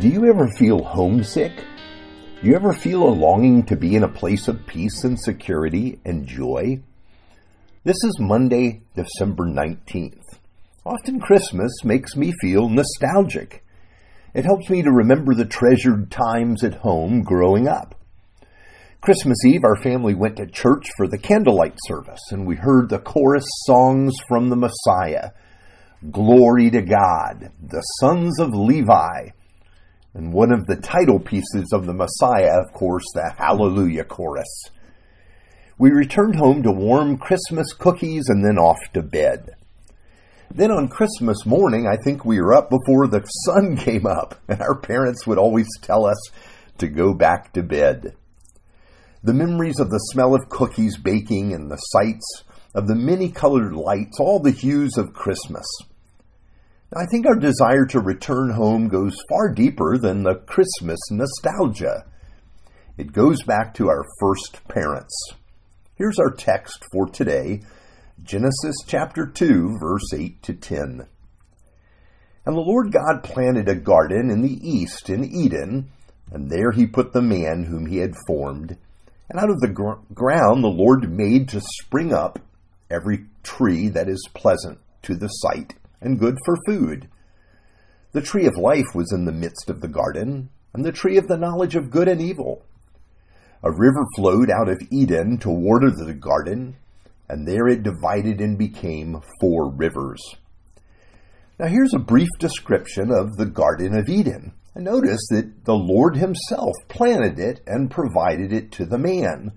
Do you ever feel homesick? Do you ever feel a longing to be in a place of peace and security and joy? This is Monday, December 19th. Often Christmas makes me feel nostalgic. It helps me to remember the treasured times at home growing up. Christmas Eve, our family went to church for the candlelight service, and we heard the chorus songs from the Messiah Glory to God, the sons of Levi, and one of the title pieces of the Messiah, of course, the Hallelujah chorus. We returned home to warm Christmas cookies and then off to bed. Then on Christmas morning, I think we were up before the sun came up, and our parents would always tell us to go back to bed. The memories of the smell of cookies baking and the sights of the many colored lights, all the hues of Christmas. I think our desire to return home goes far deeper than the Christmas nostalgia. It goes back to our first parents. Here's our text for today Genesis chapter 2, verse 8 to 10. And the Lord God planted a garden in the east in Eden, and there he put the man whom he had formed. And out of the gr- ground the Lord made to spring up every tree that is pleasant to the sight and good for food. The tree of life was in the midst of the garden, and the tree of the knowledge of good and evil. A river flowed out of Eden to water the garden, and there it divided and became four rivers. Now, here's a brief description of the Garden of Eden. And notice that the Lord Himself planted it and provided it to the man.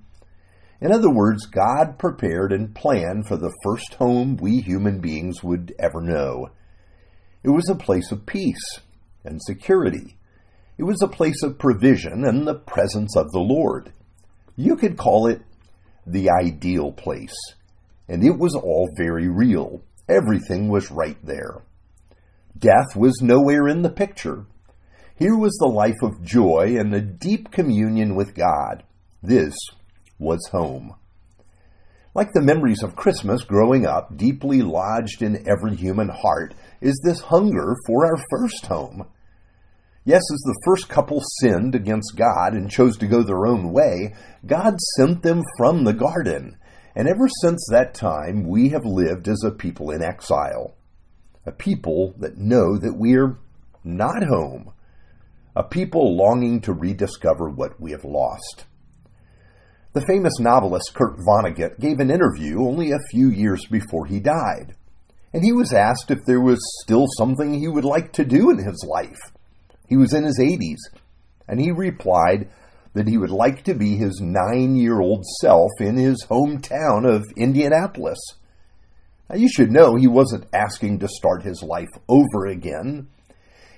In other words, God prepared and planned for the first home we human beings would ever know. It was a place of peace and security. It was a place of provision and the presence of the Lord. You could call it the ideal place. And it was all very real. Everything was right there. Death was nowhere in the picture. Here was the life of joy and a deep communion with God. This was home. Like the memories of Christmas growing up, deeply lodged in every human heart is this hunger for our first home. Yes, as the first couple sinned against God and chose to go their own way, God sent them from the garden. And ever since that time, we have lived as a people in exile. A people that know that we are not home. A people longing to rediscover what we have lost. The famous novelist Kurt Vonnegut gave an interview only a few years before he died, and he was asked if there was still something he would like to do in his life. He was in his 80s, and he replied that he would like to be his nine year old self in his hometown of Indianapolis. Now, you should know he wasn't asking to start his life over again.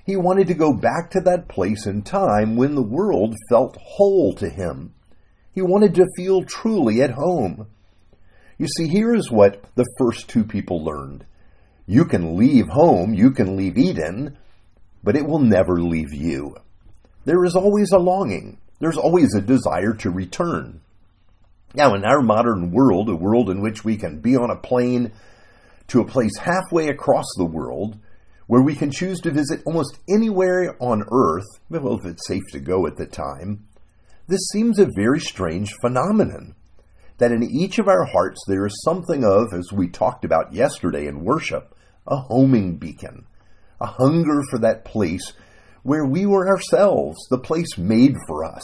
He wanted to go back to that place and time when the world felt whole to him he wanted to feel truly at home. You see, here is what the first two people learned. You can leave home, you can leave Eden, but it will never leave you. There is always a longing, there's always a desire to return. Now, in our modern world, a world in which we can be on a plane to a place halfway across the world, where we can choose to visit almost anywhere on earth, well, if it's safe to go at the time, this seems a very strange phenomenon. That in each of our hearts there is something of, as we talked about yesterday in worship, a homing beacon, a hunger for that place where we were ourselves, the place made for us,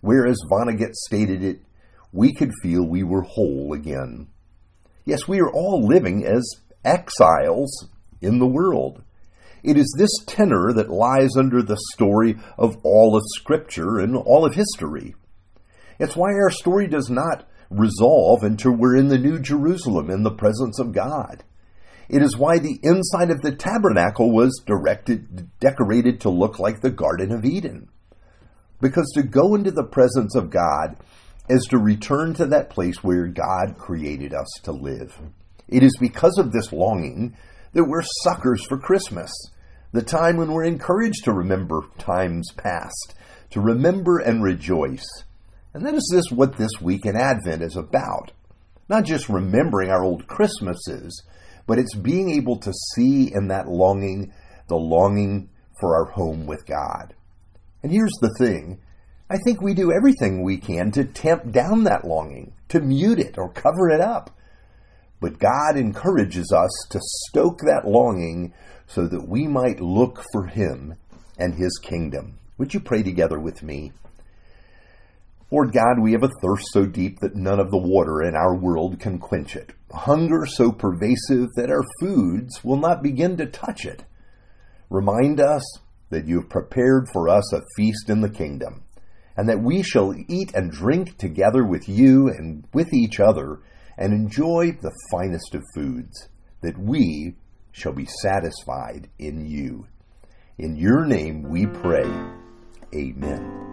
where, as Vonnegut stated it, we could feel we were whole again. Yes, we are all living as exiles in the world. It is this tenor that lies under the story of all of Scripture and all of history. It's why our story does not resolve until we're in the New Jerusalem in the presence of God. It is why the inside of the tabernacle was directed, decorated to look like the Garden of Eden. Because to go into the presence of God is to return to that place where God created us to live. It is because of this longing that we're suckers for Christmas the time when we're encouraged to remember times past, to remember and rejoice. And that is this what this week in Advent is about. Not just remembering our old Christmases, but it's being able to see in that longing the longing for our home with God. And here's the thing I think we do everything we can to tamp down that longing, to mute it or cover it up. But God encourages us to stoke that longing so that we might look for Him and His kingdom. Would you pray together with me? Lord God, we have a thirst so deep that none of the water in our world can quench it, hunger so pervasive that our foods will not begin to touch it. Remind us that you have prepared for us a feast in the kingdom, and that we shall eat and drink together with you and with each other and enjoy the finest of foods, that we shall be satisfied in you. In your name we pray. Amen.